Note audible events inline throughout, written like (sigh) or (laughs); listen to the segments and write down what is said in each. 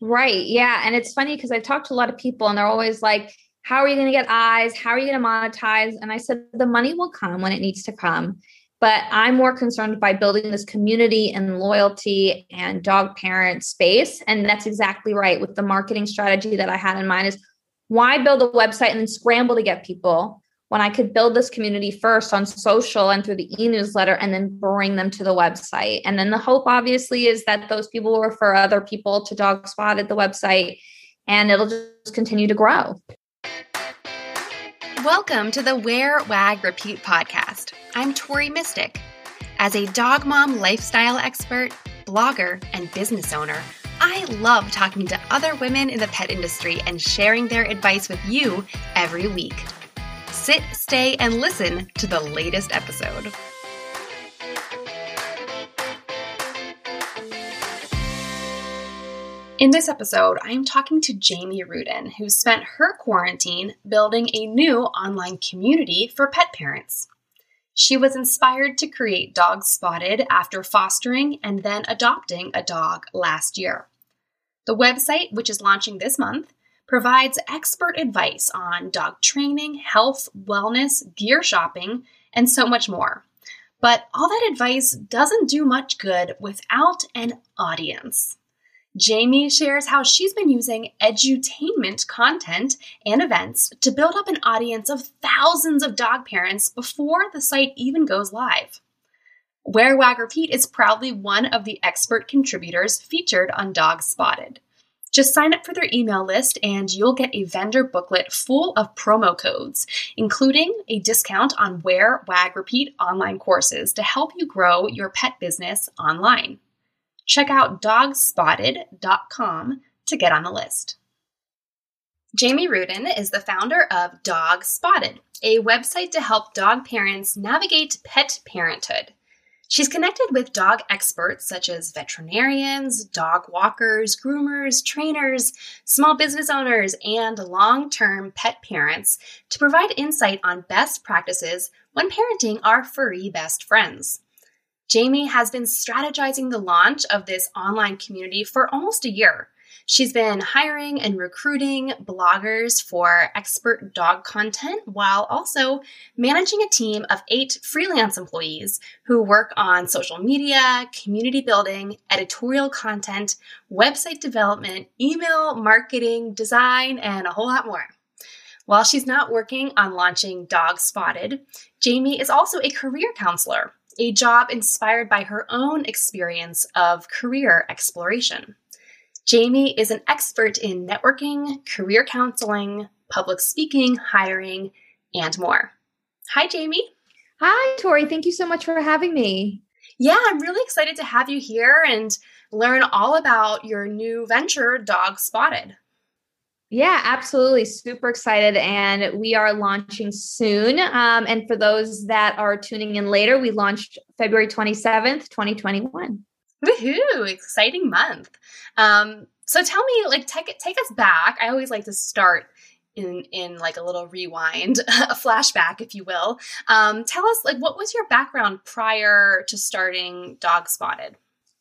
Right. Yeah. And it's funny because I've talked to a lot of people and they're always like, how are you going to get eyes? How are you going to monetize? And I said, the money will come when it needs to come. But I'm more concerned by building this community and loyalty and dog parent space. And that's exactly right with the marketing strategy that I had in mind is why build a website and then scramble to get people when I could build this community first on social and through the e-newsletter and then bring them to the website. And then the hope obviously is that those people will refer other people to Dog Spotted, the website, and it'll just continue to grow. Welcome to the Wear, Wag, Repeat podcast. I'm Tori Mistick. As a dog mom lifestyle expert, blogger, and business owner, I love talking to other women in the pet industry and sharing their advice with you every week sit, stay, and listen to the latest episode. In this episode, I am talking to Jamie Rudin, who spent her quarantine building a new online community for pet parents. She was inspired to create Dog Spotted after fostering and then adopting a dog last year. The website, which is launching this month, provides expert advice on dog training, health, wellness, gear shopping, and so much more. But all that advice doesn't do much good without an audience. Jamie shares how she's been using edutainment content and events to build up an audience of thousands of dog parents before the site even goes live. Wear Wag Repeat is proudly one of the expert contributors featured on Dog Spotted. Just sign up for their email list and you'll get a vendor booklet full of promo codes, including a discount on Wear, Wag, Repeat online courses to help you grow your pet business online. Check out dogspotted.com to get on the list. Jamie Rudin is the founder of Dog Spotted, a website to help dog parents navigate pet parenthood. She's connected with dog experts such as veterinarians, dog walkers, groomers, trainers, small business owners, and long term pet parents to provide insight on best practices when parenting our furry best friends. Jamie has been strategizing the launch of this online community for almost a year. She's been hiring and recruiting bloggers for expert dog content while also managing a team of eight freelance employees who work on social media, community building, editorial content, website development, email marketing, design, and a whole lot more. While she's not working on launching Dog Spotted, Jamie is also a career counselor, a job inspired by her own experience of career exploration. Jamie is an expert in networking, career counseling, public speaking, hiring, and more. Hi, Jamie. Hi, Tori. Thank you so much for having me. Yeah, I'm really excited to have you here and learn all about your new venture, Dog Spotted. Yeah, absolutely. Super excited. And we are launching soon. Um, and for those that are tuning in later, we launched February 27th, 2021. Woohoo! Exciting month. Um, so tell me, like, take take us back. I always like to start in in like a little rewind, (laughs) a flashback, if you will. Um, tell us, like, what was your background prior to starting Dog Spotted?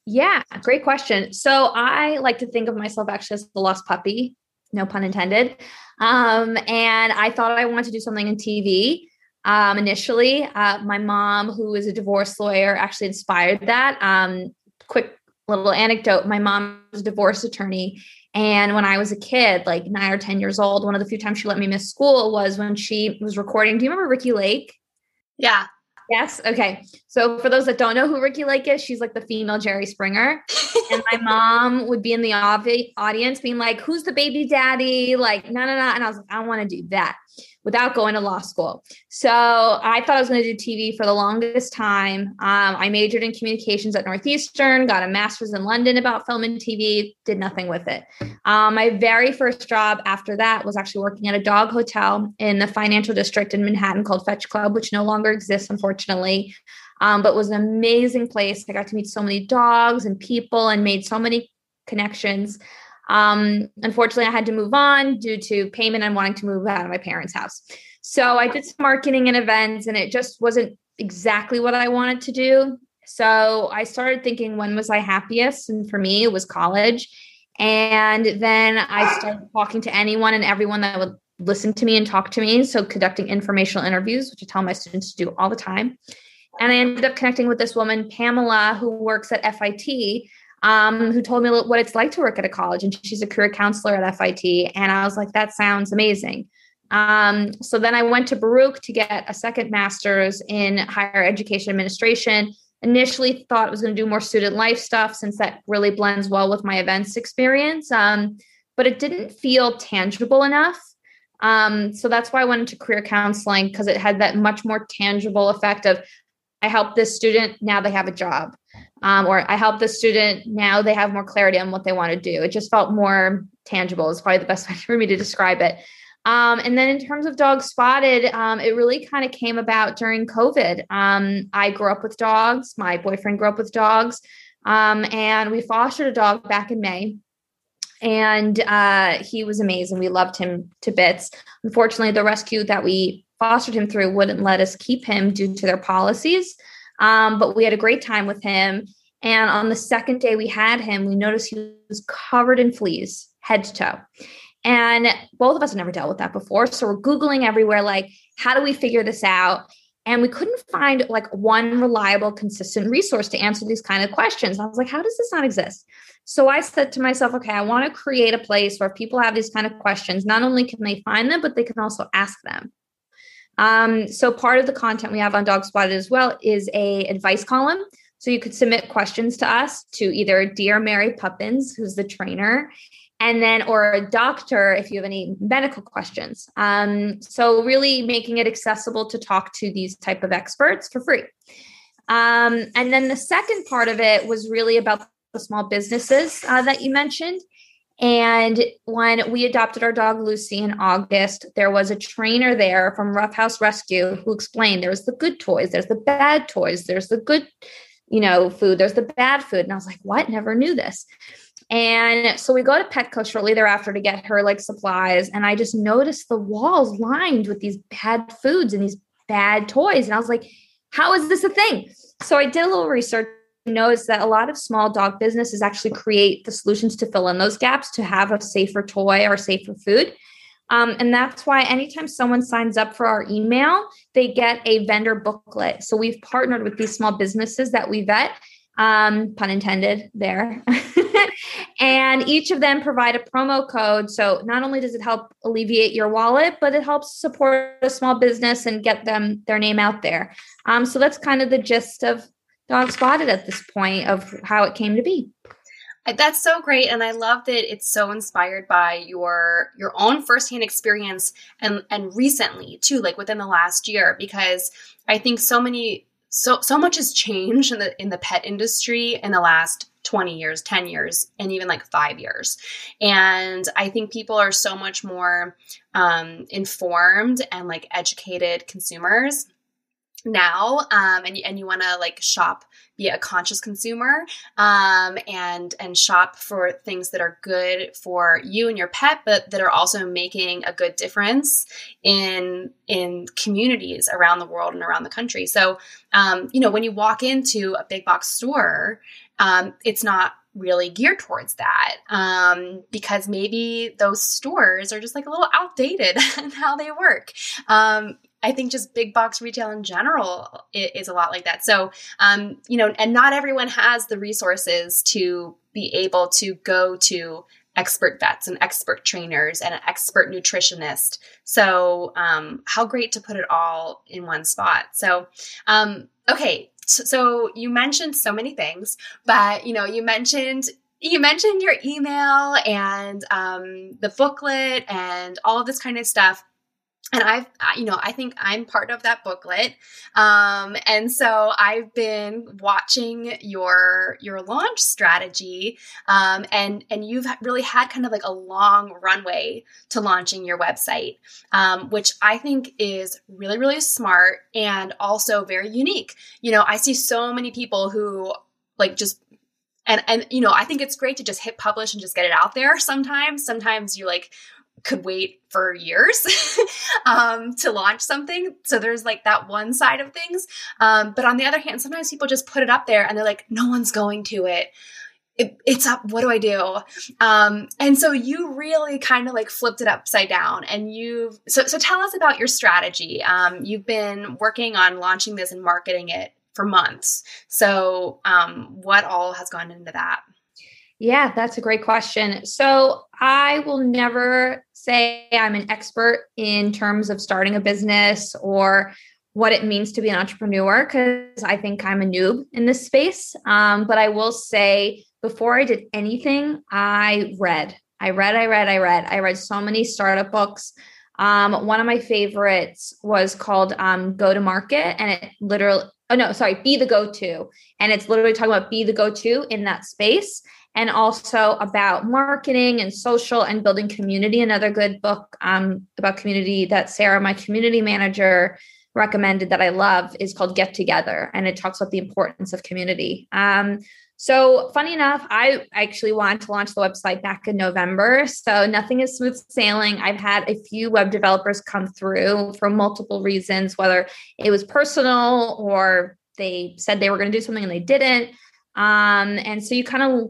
Yeah, great question. So I like to think of myself actually as the lost puppy, no pun intended. Um, and I thought I wanted to do something in TV. Um, initially, uh, my mom, who is a divorce lawyer, actually inspired that. Um, quick little anecdote. My mom was a divorce attorney and when i was a kid like nine or ten years old one of the few times she let me miss school was when she was recording. Do you remember Ricki Lake? Yeah. Yes? Okay. So for those that don't know who Ricki Lake is she's like the female jerry springer. (laughs) And my mom would be in the audience being like who's the baby daddy? Like no no no. And i was like i want to do that without going to law school. So I thought I was going to do TV for the longest time. Um, I majored in communications at Northeastern, got a master's in London about film and TV, did nothing with it. Um, my very first job after that was actually working at a dog hotel in the financial district in Manhattan called Fetch Club, which no longer exists, unfortunately. Um, but was an amazing place. I got to meet so many dogs and people and made so many connections. Um, unfortunately, I had to move on due to payment and wanting to move out of my parents' house. So I did some marketing and events, and it just wasn't exactly what I wanted to do. So I started thinking, when was I happiest? And for me, it was college. And then I started talking to anyone and everyone that would listen to me and talk to me. So conducting informational interviews, which I tell my students to do all the time. And I ended up connecting with this woman, Pamela, who works at FIT, um, who told me what it's like to work at a college. And she's a career counselor at FIT. And I was like, that sounds amazing. Um, so then I went to Baruch to get a second master's in higher education administration. Initially thought I was going to do more student life stuff since that really blends well with my events experience. Um, but it didn't feel tangible enough. Um, so that's why I went into career counseling because it had that much more tangible effect of I help this student, now they have a job. Um, or I help the student, now they have more clarity on what they want to do. It just felt more tangible, is probably the best (laughs) way for me to describe it. Um, and then in terms of Dog Spotted, um, it really kind of came about during COVID. Um, I grew up with dogs. My boyfriend grew up with dogs. Um, and we fostered a dog back in May. And uh, he was amazing. We loved him to bits. Unfortunately, the rescue that we fostered him through wouldn't let us keep him due to their policies. Um, but we had a great time with him. And on the second day we had him, we noticed he was covered in fleas, head to toe. And both of us had never dealt with that before. So we're Googling everywhere, like, how do we figure this out? And we couldn't find like one reliable, consistent resource to answer these kind of questions. I was like, how does this not exist? So I said to myself, okay, I want to create a place where people have these kind of questions. Not only can they find them, but they can also ask them. Um, so part of the content we have on Dog Spotted as well is a advice column. So you could submit questions to us to either Dear Mary Puppins, who's the trainer, and then or a doctor if you have any medical questions. Um, so really making it accessible to talk to these type of experts for free. Um, and then the second part of it was really about the small businesses uh, that you mentioned. And when we adopted our dog Lucy in August, there was a trainer there from Rough House Rescue who explained there's the good toys, there's the bad toys, there's the good, you know, food, there's the bad food. And I was like, what? Never knew this. And so we go to Petco shortly thereafter to get her like supplies. And I just noticed the walls lined with these bad foods and these bad toys. And I was like, how is this a thing? So I did a little research noticed that a lot of small dog businesses actually create the solutions to fill in those gaps to have a safer toy or safer food. Um, and that's why anytime someone signs up for our email, they get a vendor booklet. So we've partnered with these small businesses that we vet, um, pun intended there. (laughs) and each of them provide a promo code. So not only does it help alleviate your wallet, but it helps support a small business and get them their name out there. Um, so that's kind of the gist of Dog Spotted at this point of how it came to be. That's so great, and I love that it's so inspired by your your own firsthand experience and and recently too, like within the last year, because I think so many so so much has changed in the in the pet industry in the last 20 years, 10 years, and even like five years. And I think people are so much more um, informed and like educated consumers now um, and, and you want to like shop be a conscious consumer um, and and shop for things that are good for you and your pet but that are also making a good difference in in communities around the world and around the country so um, you know when you walk into a big box store um, it's not really geared towards that um, because maybe those stores are just like a little outdated (laughs) in how they work. Um, I think just big box retail in general is a lot like that. So, um, you know, and not everyone has the resources to be able to go to expert vets and expert trainers and an expert nutritionist. So, um, how great to put it all in one spot. So, um, okay. So, you mentioned so many things, but you know, you mentioned you mentioned your email and um, the booklet and all of this kind of stuff and I've, you know, I think I'm part of that booklet, um, and so I've been watching your your launch strategy, um, and and you've really had kind of like a long runway to launching your website, um, which I think is really really smart and also very unique. You know, I see so many people who like just and and you know i think it's great to just hit publish and just get it out there sometimes sometimes you like could wait for years (laughs) um, to launch something. So there's like that one side of things. Um, but on the other hand, sometimes people just put it up there and they're like, no one's going to it. it, it's up. What do I do? Um, and so you really kind of like flipped it upside down. And you've so so tell us about your strategy. Um, you've been working on launching this and marketing it for months. So um, what all has gone into that? Yeah, that's a great question. So I will never say I'm an expert in terms of starting a business or what it means to be an entrepreneur because I think I'm a noob in this space. Um, but I will say, before I did anything, I read. I read, I read, I read. I read so many startup books. Um, one of my favorites was called um, Go to Market, and it literally, oh no, sorry, Be the Go To. And it's literally talking about be the go to in that space and also about marketing and social and building community. Another good book um, about community that Sarah, my community manager, recommended that I love is called Get Together, and it talks about the importance of community. Um, so, funny enough, I actually wanted to launch the website back in November. So, nothing is smooth sailing. I've had a few web developers come through for multiple reasons, whether it was personal or they said they were going to do something and they didn't. Um, and so, you kind of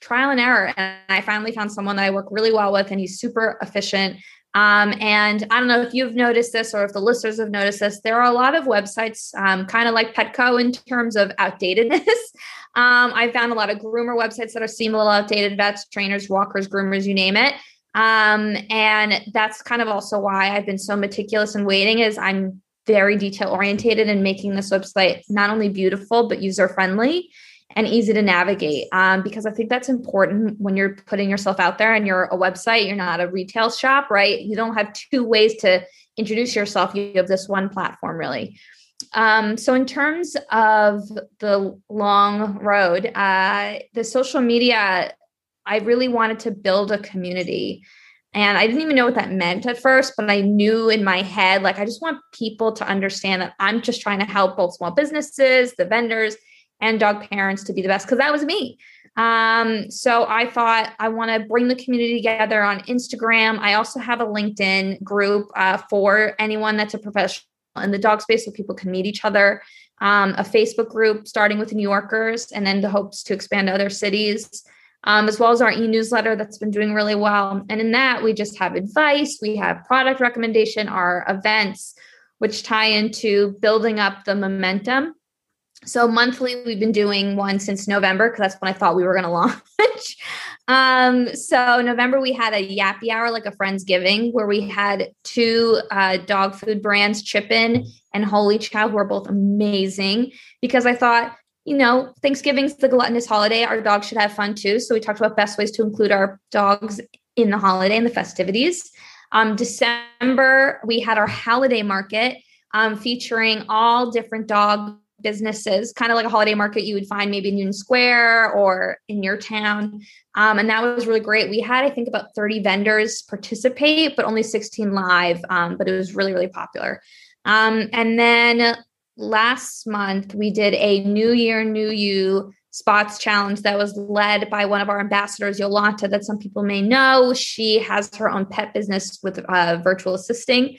trial and error. And I finally found someone that I work really well with, and he's super efficient. Um, and I don't know if you've noticed this or if the listeners have noticed this. There are a lot of websites, um, kind of like Petco in terms of outdatedness. (laughs) um, I found a lot of groomer websites that are seem a little outdated vets, trainers, walkers, groomers, you name it. Um, and that's kind of also why I've been so meticulous in waiting is I'm very detail orientated in making this website not only beautiful but user friendly and easy to navigate um, because I think that's important when you're putting yourself out there and you're a website, you're not a retail shop, right? You don't have two ways to introduce yourself. You have this one platform, really. Um, so, in terms of the long road, uh, the social media, I really wanted to build a community. And I didn't even know what that meant at first, but I knew in my head, like, I just want people to understand that I'm just trying to help both small businesses, the vendors, and dog parents to be the best because that was me. Um, so I thought I want to bring the community together on Instagram. I also have a LinkedIn group uh, for anyone that's a professional in the dog space so people can meet each other. Um, a Facebook group starting with New Yorkers and then the hopes to expand to other cities. Um, as well as our e-newsletter that's been doing really well. And in that, we just have advice, we have product recommendation, our events, which tie into building up the momentum so monthly, we've been doing one since November because that's when I thought we were going (laughs) to launch. um, so November, we had a yappy hour, like a Friendsgiving, where we had two uh, dog food brands, Chippin and Holy Chow, who are both amazing. Because I thought, you know, Thanksgiving's the gluttonous holiday. Our dogs should have fun too. So we talked about best ways to include our dogs in the holiday and the festivities. Um, December, we had our holiday market um, featuring all different dog businesses, kind of like a holiday market you would find maybe in Union Square or in your town. Um, and that was really great. We had, I think, about 30 vendors participate, but only 16 live. Um, but it was really, really popular. Um, and then last month, we did a New Year, New You spots challenge that was led by one of our ambassadors, Yolanta, that some people may know. She has her own pet business with uh, virtual assisting.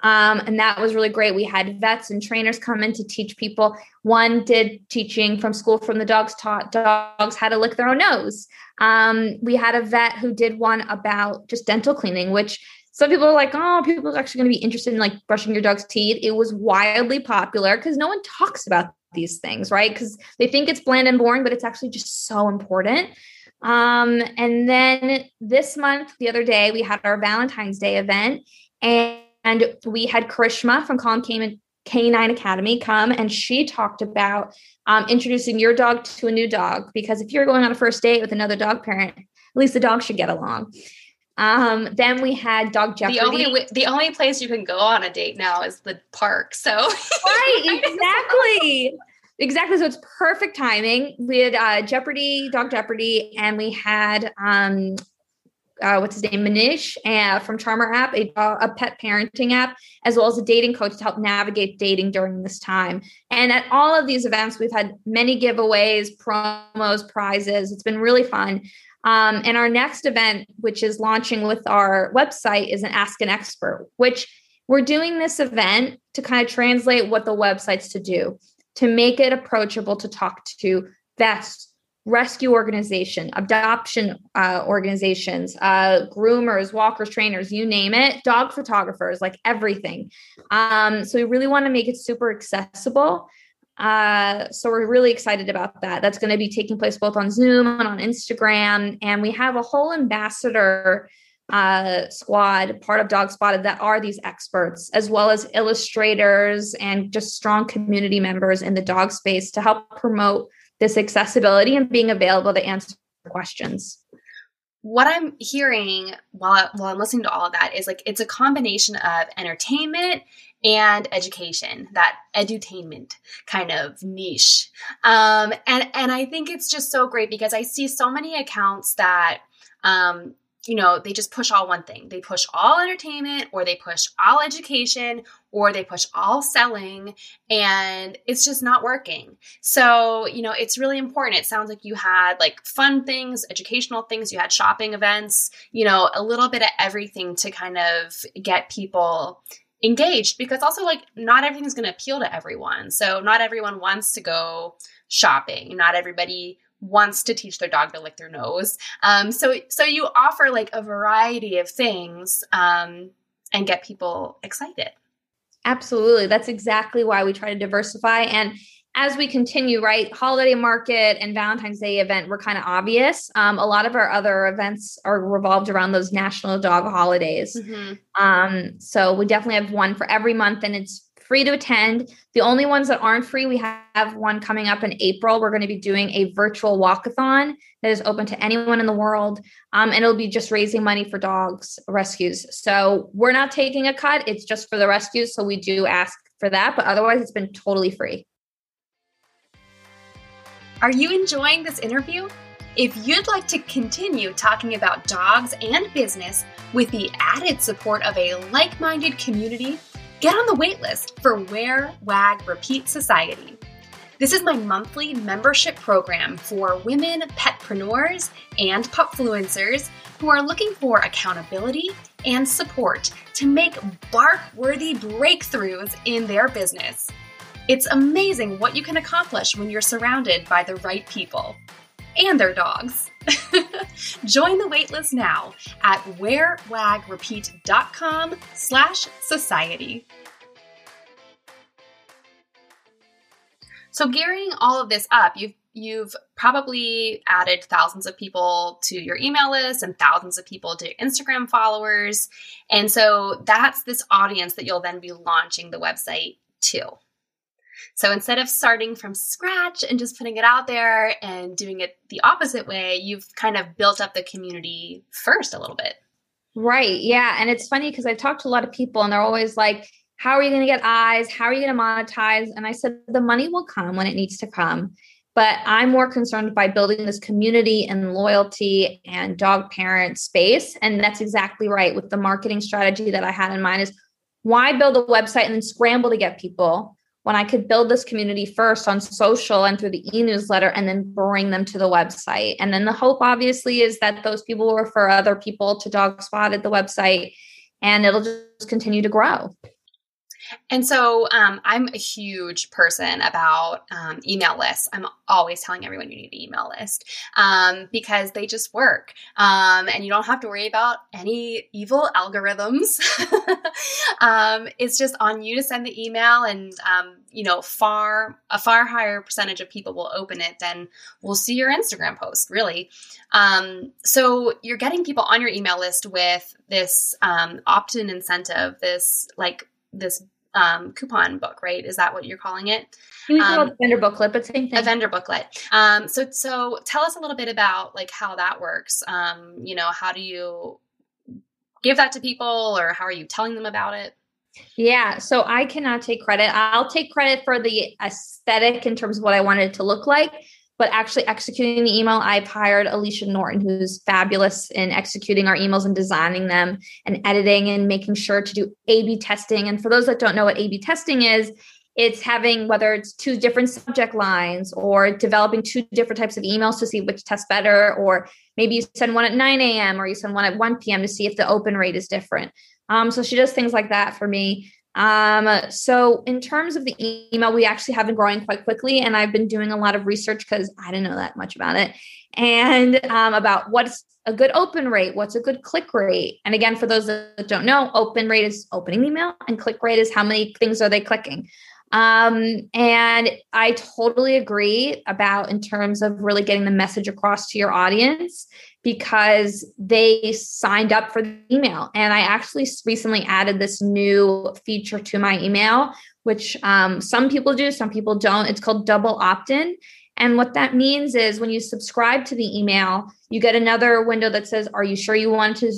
Um, and that was really great. We had vets and trainers come in to teach people. One did teaching from school from the dogs taught dogs how to lick their own nose. Um, we had a vet who did one about just dental cleaning, which some people are like, oh, people are actually going to be interested in like brushing your dog's teeth. It was wildly popular because no one talks about these things, right? Because they think it's bland and boring, but it's actually just so important. Um, and then this month, the other day, we had our Valentine's Day event. And and we had Karishma from Calm Canine Academy come and she talked about um, introducing your dog to a new dog because if you're going on a first date with another dog parent, at least the dog should get along. Um, then we had Dog Jeopardy. The only the only place you can go on a date now is the park. So right, (laughs) exactly, exactly. So it's perfect timing. We had uh, Jeopardy, Dog Jeopardy, and we had um, uh, what's his name, Manish uh, from Charmer app, a, a pet parenting app, as well as a dating coach to help navigate dating during this time. And at all of these events, we've had many giveaways, promos, prizes. It's been really fun. Um, and our next event, which is launching with our website, is an Ask an Expert, which we're doing this event to kind of translate what the website's to do, to make it approachable to talk to vets, rescue organization, adoption uh, organizations, uh, groomers, walkers, trainers, you name it, dog photographers, like everything. Um, so we really want to make it super accessible. Uh, so we're really excited about that. That's going to be taking place both on Zoom and on Instagram. And we have a whole ambassador uh, squad, part of Dog Spotted, that are these experts, as well as illustrators and just strong community members in the dog space to help promote this accessibility and being available to answer questions. What I'm hearing while, while I'm listening to all of that is like it's a combination of entertainment and education, that edutainment kind of niche. Um, and, and I think it's just so great because I see so many accounts that um, you know, they just push all one thing. They push all entertainment or they push all education or they push all selling and it's just not working. So, you know, it's really important. It sounds like you had like fun things, educational things, you had shopping events, you know, a little bit of everything to kind of get people engaged because also like not everything's going to appeal to everyone. So, not everyone wants to go shopping. Not everybody wants to teach their dog to lick their nose. Um, so so you offer like a variety of things um, and get people excited. Absolutely, that's exactly why we try to diversify. And as we continue, right, holiday market and Valentine's Day event were kind of obvious. Um, a lot of our other events are revolved around those national dog holidays. Mm-hmm. Um, so we definitely have one for every month, and it's free to attend. The only ones that aren't free, we have one coming up in April. We're going to be doing a virtual walkathon that is open to anyone in the world. Um, and it'll be just raising money for dogs rescues. So we're not taking a cut, it's just for the rescues. So we do ask for that, but otherwise, it's been totally free. Are you enjoying this interview? If you'd like to continue talking about dogs and business with the added support of a like minded community, Get on the waitlist for Wear, Wag, Repeat Society. This is my monthly membership program for women petpreneurs and pupfluencers who are looking for accountability and support to make bark worthy breakthroughs in their business. It's amazing what you can accomplish when you're surrounded by the right people and their dogs. (laughs) Join the waitlist now at wearwagrepeat.com slash society. So gearing all of this up, you've you've probably added thousands of people to your email list and thousands of people to Instagram followers. And so that's this audience that you'll then be launching the website to. So instead of starting from scratch and just putting it out there and doing it the opposite way, you've kind of built up the community first a little bit. Right. Yeah. And it's funny because I talked to a lot of people and they're always like, how are you going to get eyes? How are you going to monetize? And I said, the money will come when it needs to come. But I'm more concerned by building this community and loyalty and dog parent space. And that's exactly right with the marketing strategy that I had in mind is why build a website and then scramble to get people when I could build this community first on social and through the e newsletter and then bring them to the website. And then the hope, obviously, is that those people will refer other people to Dog Spotted the website, and it'll just continue to grow. And so um, I'm a huge person about um, email lists. I'm always telling everyone you need an email list um, because they just work. Um, and you don't have to worry about any evil algorithms. (laughs) Um, it's just on you to send the email, and um, you know, far a far higher percentage of people will open it than will see your Instagram post. Really. so you're getting people on your email list with this opt-in incentive, this like this um, coupon book, right? Is that what you're calling it? Call um, it a vendor booklet, but same thing. A vendor booklet. Um, so, so tell us a little bit about like how that works. Um, you know, how do you give that to people, or how are you telling them about it? Yeah, so I cannot take credit. I'll take credit for the aesthetic in terms of what I wanted it to look like, but actually executing the email, I've hired Alicia Norton, who's fabulous in executing our emails and designing them and editing and making sure to do A B testing. And for those that don't know what A B testing is, it's having whether it's two different subject lines or developing two different types of emails to see which test better, or maybe you send one at 9 a.m. or you send one at 1 p.m. to see if the open rate is different. Um, so she does things like that for me. Um, so in terms of the email, we actually have been growing quite quickly, and I've been doing a lot of research because I didn't know that much about it, and um, about what's a good open rate, what's a good click rate. And again, for those that don't know, open rate is opening email, and click rate is how many things are they clicking. Um, and I totally agree about in terms of really getting the message across to your audience because they signed up for the email. And I actually recently added this new feature to my email, which um, some people do, some people don't. It's called double opt in. And what that means is when you subscribe to the email, you get another window that says, Are you sure you want to,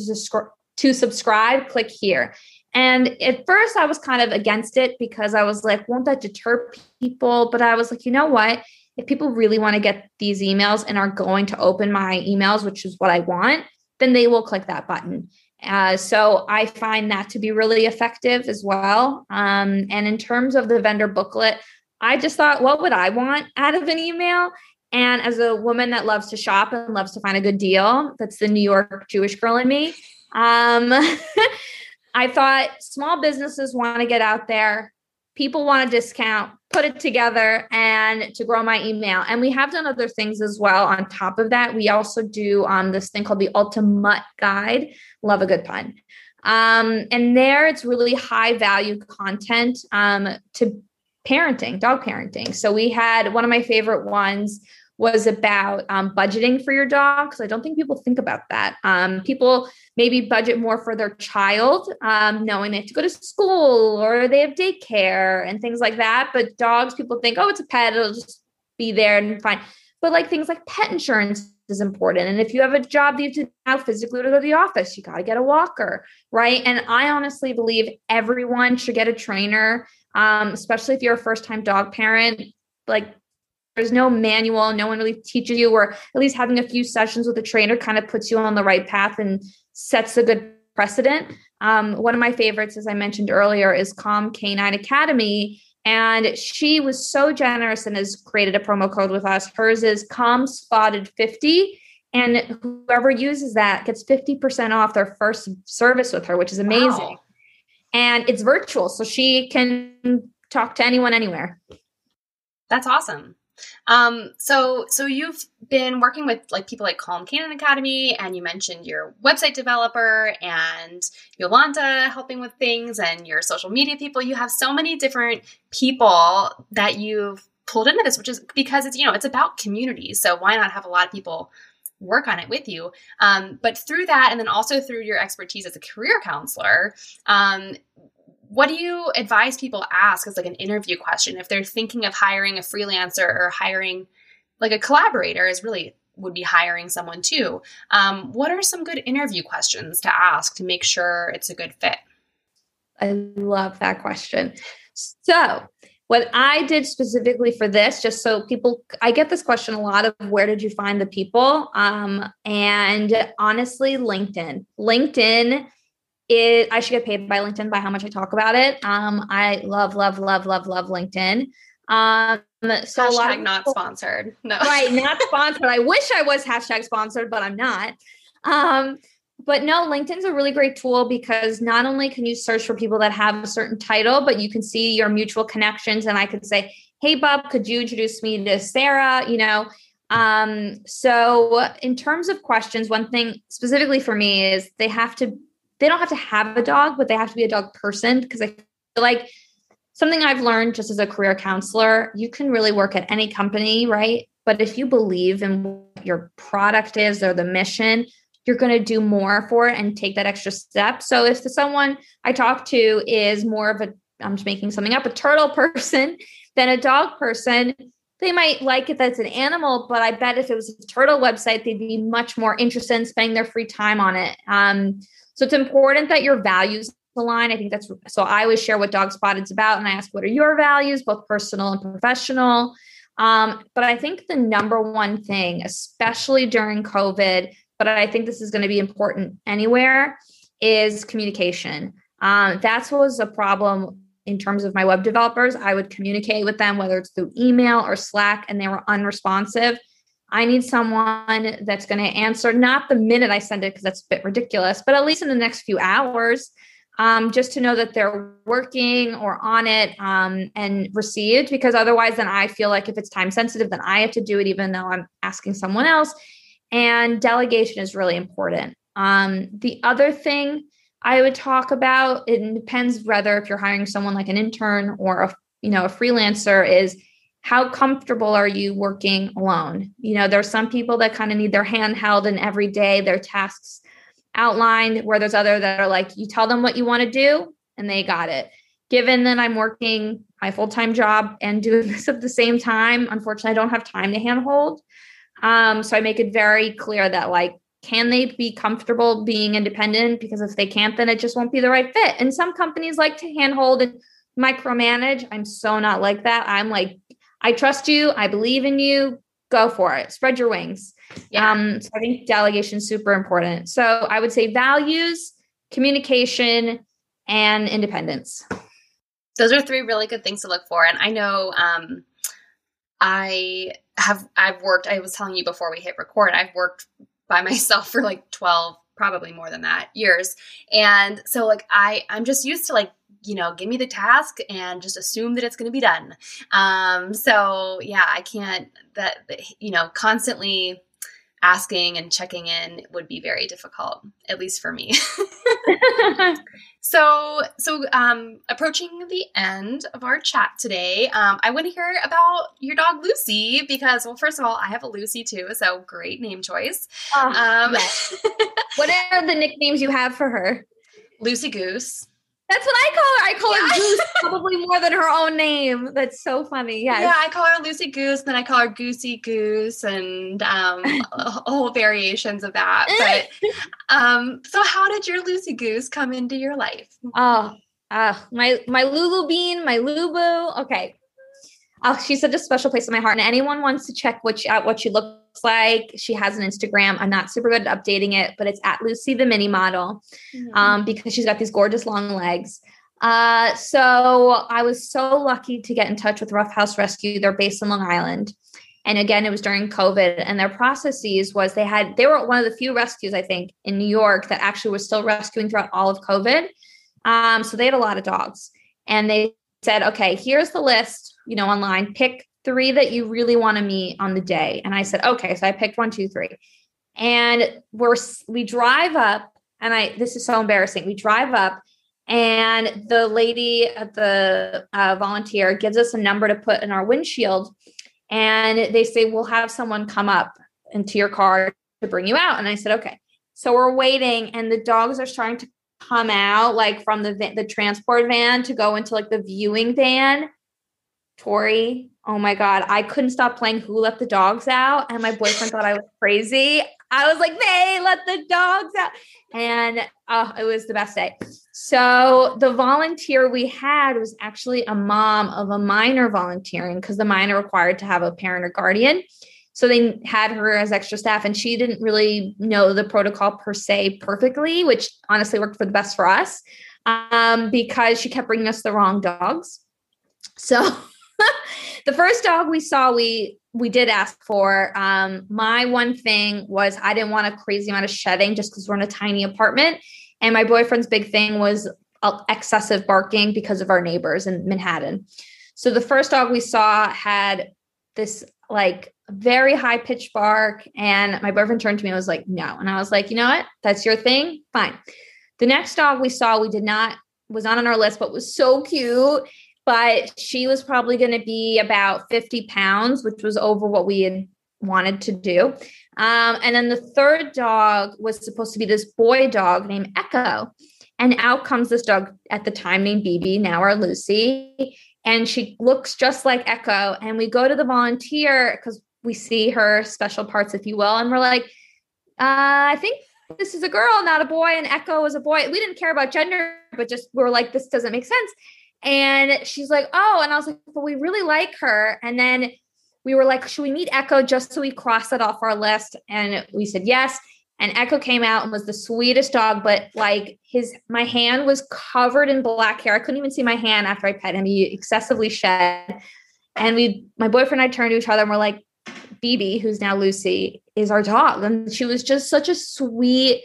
to subscribe? Click here. And at first, I was kind of against it because I was like, Won't that deter people? But I was like, You know what? if people really want to get these emails and are going to open my emails, which is what I want, then they will click that button. Uh, so I find that to be really effective as well. Um, and in terms of the vendor booklet, I just thought, what would I want out of an email? And as a woman that loves to shop and loves to find a good deal, that's the New York Jewish girl in me. Um, (laughs) I thought small businesses want to get out there people want a discount, put it together and to grow my email. And we have done other things as well on top of that. We also do um, this thing called the Ultimate Guide. Love a good pun. Um, and there it's really high value content um, to parenting, dog parenting. So we had one of my favorite ones was about um, budgeting for your dog. Because I don't think people think about that. Um, people maybe budget more for their child, um, knowing they have to go to school or they have daycare and things like that. But dogs, people think, oh, it's a pet, it'll just be there and fine. But like things like pet insurance is important. And if you have a job that you have to now physically go to the office, you got to get a walker, right? And I honestly believe everyone should get a trainer, um, especially if you're a first time dog parent. Like there's no manual no one really teaches you or at least having a few sessions with a trainer kind of puts you on the right path and sets a good precedent. Um, one of my favorites as i mentioned earlier is calm canine academy and she was so generous and has created a promo code with us. Hers is calm spotted 50 and whoever uses that gets 50% off their first service with her which is amazing. Wow. and it's virtual so she can talk to anyone anywhere. That's awesome um, so so you've been working with like people like Calm Canine Academy, and you mentioned your website developer and Yolanda helping with things, and your social media people. You have so many different people that you've pulled into this, which is because it's you know it's about community. So why not have a lot of people work on it with you. Um, but through that, and then also through your expertise as a career counselor, um, what do you advise people ask as like an interview question if they're thinking of hiring a freelancer or hiring like a collaborator is really would be hiring someone too? Um, what are some good interview questions to ask to make sure it's a good fit? I love that question. So what i did specifically for this just so people i get this question a lot of where did you find the people? Um, and honestly linkedin. Linkedin it I should get paid by LinkedIn by how much I talk about it. Um, I love, love, love, love, love LinkedIn. Um, so hashtag a lot of not people, sponsored. No, right, not (laughs) sponsored. I wish I was hashtag sponsored, but I'm not. Um, but no, LinkedIn's a really great tool because not only can you search for people that have a certain title, but you can see your mutual connections. And I could say, "Hey, Bob, could you introduce me to Sarah?" You know. Um, so in terms of questions, one thing specifically for me is they have to they don't have to have a dog, but they have to be a dog person because I feel like something I've learned just as a career counselor, you can really work at any company, right? But if you believe in what your product is or the mission, you're going to do more for it and take that extra step. So if someone I talk to is more of a, I'm just making something up, a turtle (laughs) person than a dog person, they might like it that's an animal, but I bet if it was a turtle website, they'd be much more interested in spending their free time on it. Um, so it's important that your values align. I think that's so I always share what Dog is about and I ask, what are your values, both personal and professional? Um, but I think the number one thing, especially during COVID, but I think this is going to be important anywhere, is communication. Um, that was a problem in terms of my web developers. I would communicate with them, whether it's through email or Slack, and they were unresponsive. I need someone that's going to answer not the minute I send it because that's a bit ridiculous, but at least in the next few hours. um, just to know that they're working or on it um, and received because otherwise then i feel like if it's time sensitive then i have to do it even though i'm asking someone else and delegation is really important um, the other thing i would talk about it depends whether if you're hiring someone like an intern or a you know a freelancer is how comfortable are you working alone? You know there's some people that kind of need their hand held and every day their tasks outlined where there's other that are like you tell them what you want to do and they got it. Given that i'm working my full-time job and doing (laughs) this at the same time unfortunately i don't have time to handhold. Um, so i make it very clear that like can they be comfortable being independent? Because if they can't then it just won't be the right fit. And some companies like to handhold and micromanage. I'm so not like that. I'm like i trust you i believe in you go for it spread your wings yeah. Um, so I think delegation is super important. So I would say values, communication, and independence. Those are three really good things to look for. And I know um, I have I've worked, I was telling you before we hit record, I've worked by (laughs) myself for like 12, probably more than that, years. And so like I I'm just used to like you know, give me the task and just assume that it's going to be done. Um, so yeah, I can't that you know constantly asking and checking in would be very difficult, at least for me. (laughs) so, so um, approaching the end of our chat today, um, I want to hear about your dog Lucy because, well, first of all, I have a Lucy too, so great name choice. Oh, um, yes. (laughs) what are the nicknames you have for her? Lucy Goose. That's what I call her. I call her Goose (laughs) probably more than her own name. That's so funny. Yes. Yeah, I call her Lucy Goose, then I call her Goosey Goose, and um, (laughs) whole variations of that. But (laughs) um, so, how did your Lucy Goose come into your life? Oh, uh, my my Lulu Bean, my Lubu. Okay, oh, she's such a special place in my heart. And anyone wants to check what she, out what she looks like, she has an Instagram. I'm not super good at updating it, but it's at Lucy the Mini Model mm-hmm. um, because she's got these gorgeous long legs. Uh, so I was so lucky to get in touch with Rough House Rescue. They're based in Long Island. And again, it was during COVID, and their processes was they had they were one of the few rescues I think in New York that actually was still rescuing throughout all of COVID. Um, so they had a lot of dogs, and they said, okay, here's the list you know, online, pick three that you really want to meet on the day. And I said, okay. So I picked one, two, three. And we're we drive up, and I this is so embarrassing. We drive up, and the lady at the uh, volunteer gives us a number to put in our windshield, and they say we'll have someone come up into your car to bring you out. And I said, okay. So we're waiting, and the dogs are starting to come out like from the the transport van to go into like the viewing van Tori, oh my God, I couldn't stop playing Who Let the Dogs Out. And my boyfriend thought I was crazy. I was like, they let the dogs out. And uh, it was the best day. So the volunteer we had was actually a mom of a minor volunteering because the minor required to have a parent or guardian. So they had her as extra staff, and she didn't really know the protocol per se perfectly, which honestly worked for the best for us um, because she kept bringing us the wrong dogs. So (laughs) (laughs) the first dog we saw, we we did ask for. Um, my one thing was I didn't want a crazy amount of shedding just because we're in a tiny apartment. And my boyfriend's big thing was uh, excessive barking because of our neighbors in Manhattan. So the first dog we saw had this like very high pitched bark. And my boyfriend turned to me and was like, no. And I was like, you know what? That's your thing. Fine. The next dog we saw, we did not, was not on our list, but was so cute but she was probably going to be about 50 pounds, which was over what we had wanted to do. Um, and then the third dog was supposed to be this boy dog named Echo. And out comes this dog at the time named BB, now our Lucy. And she looks just like Echo. And we go to the volunteer because we see her special parts, if you will. And we're like, uh, I think this is a girl, not a boy. And Echo is a boy. We didn't care about gender, but just we are like, this doesn't make sense. And she's like, oh, and I was like, but we really like her. And then we were like, should we meet Echo just so we cross it off our list? And we said yes. And Echo came out and was the sweetest dog, but like his my hand was covered in black hair. I couldn't even see my hand after I pet him. He excessively shed. And we my boyfriend and I turned to each other and we're like, BB, who's now Lucy, is our dog. And she was just such a sweet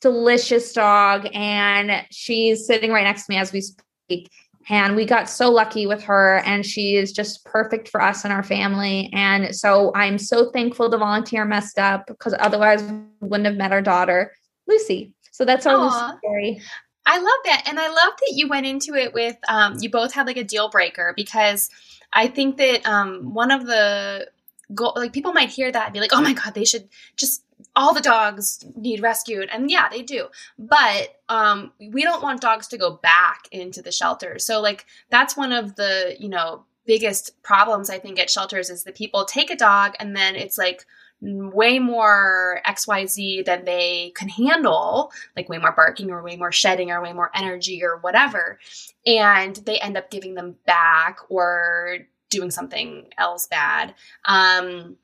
delicious dog, and she's sitting right next to me as we speak. And we got so lucky with her, and she is just perfect for us and our family. And so I'm so thankful the volunteer messed up because otherwise we wouldn't have met our daughter, Lucy. So that's our Lucy story. I love that. And I love that you went into it with, um, you both had like a deal breaker because I think that um, one of the go like people might hear that and be like, oh my God, they should just all the dogs need rescued. And yeah they do. But um we don't want dogs to go back into the shelter so like that's one of the you know biggest problems i think at shelters is that people take a dog and then it's like way more xyz than they can handle like way more barking or way more shedding or way more energy or whatever. And they end up giving them back or doing something else bad um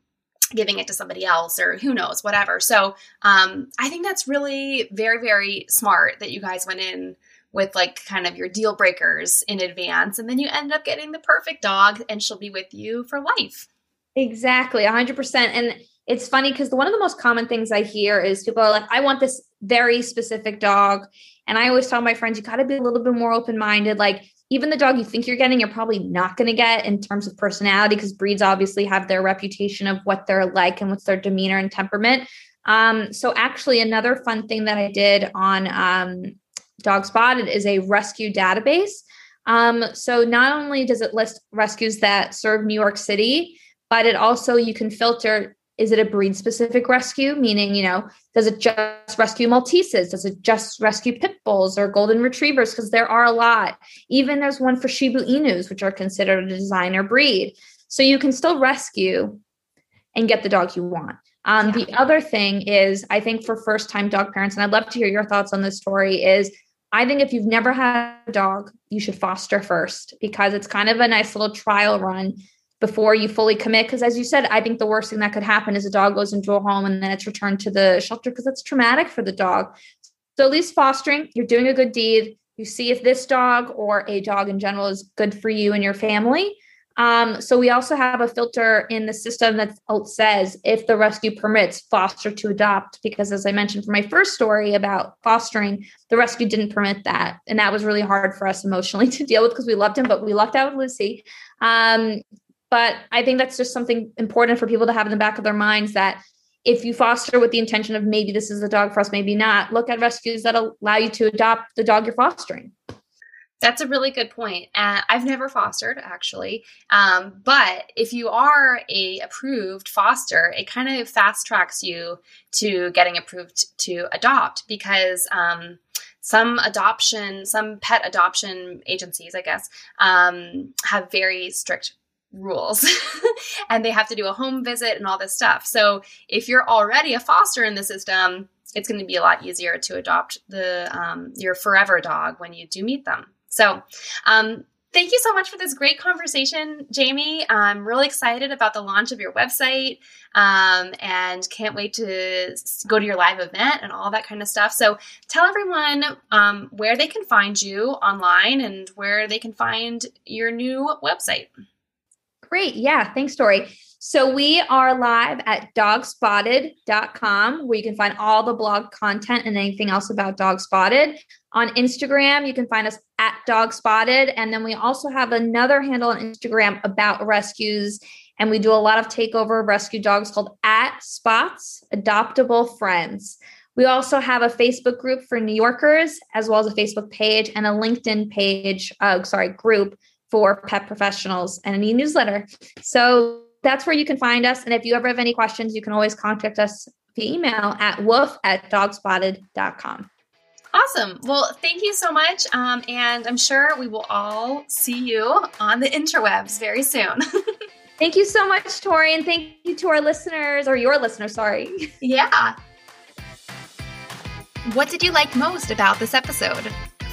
giving it to somebody else or who knows whatever. So um, i think that's really very very smart that you guys went in with like kind of your deal breakers in advance and then you end up getting the perfect dog and she'll be with you for life. Exactly 100% and it's funny because one of the most common things i hear is people are like i want this very specific dog. And i always tell my friends you got to be a little bit more open-minded like even the dog you think you're getting, you're probably not going to get in terms of personality because breeds obviously have their reputation of what they're like and what's their demeanor and temperament. Um, so, actually, another fun thing that I did on um, Dog Spotted is a rescue database. Um, so, not only does it list rescues that serve New York City, but it also you can filter is it a breed specific rescue? Meaning you know does it just rescue malteses does it just rescue pit bulls or golden retrievers? Because there are a lot. Even there's one for shiba inus which are considered a designer breed. So you can still rescue and get the dog you want. Um, yeah. the other thing is i think for first time dog parents and i'd love to hear your thoughts on this story is I think if you've never had a dog, you should foster first because it's kind of a nice little trial run before you fully commit. Because as you said, I think the worst thing that could happen is a dog goes into a home and then it's returned to the shelter because it's traumatic for the dog. So at least fostering, you're doing a good deed. You see if this dog or a dog in general is good for you and your family. Um, so we also have a filter in the system that says if the rescue permits foster to adopt, because as I mentioned for my first story about fostering, the rescue didn't permit that. And that was really hard for us emotionally (laughs) to deal with because we loved him, but we lucked out with Lucy. Um, but I think that's just something important for people to have in the back of their minds that if you foster with the intention of maybe this is a dog for us, maybe not, look at rescues that allow you to adopt the dog you're fostering. That's a really good point. Uh, I've never fostered actually, um, but if you are a approved foster, it kind of fast tracks you to getting approved to adopt because um, some adoption, some pet adoption agencies, I guess, um, have very strict rules (laughs) and they have to do a home visit and all this stuff. So if you're already a foster in the system, it's going to be a lot easier to adopt the um, your forever dog when you do meet them. So um, thank you so much for this great conversation, Jamie. I'm really excited about the launch of your website um, and can't wait to go to your live event and all that kind of stuff. So tell everyone um, where they can find you online and where they can find your new website. Great. Yeah. Thanks, Tori. So we are live at dogspotted.com where you can find all the blog content and anything else about Dog Spotted. On Instagram, you can find us at Dog Spotted. And then we also have another handle on Instagram about rescues. And we do a lot of takeover of rescue dogs called at Spots Adoptable Friends. We also have a Facebook group for New Yorkers, as well as a Facebook page and a LinkedIn page, uh, sorry, group for pet professionals and an e-newsletter. So that's where you can find us. And if you ever have any questions, you can always contact us via email at woof at dogspotted.com. Awesome. Well, thank you so much. Um, and I'm sure we will all see you on the interwebs very soon. (laughs) thank you so much, Tori. And thank you to our listeners, or your listeners, sorry. Yeah. What did you like most about this episode?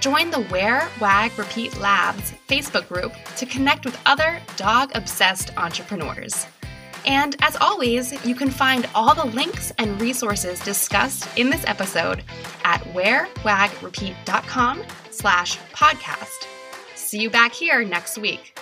Join the Wear, Wag, Repeat Labs Facebook group to connect with other dog obsessed entrepreneurs. And as always, you can find all the links and resources discussed in this episode at wearwagrepeat.com slash podcast. See you back here next week.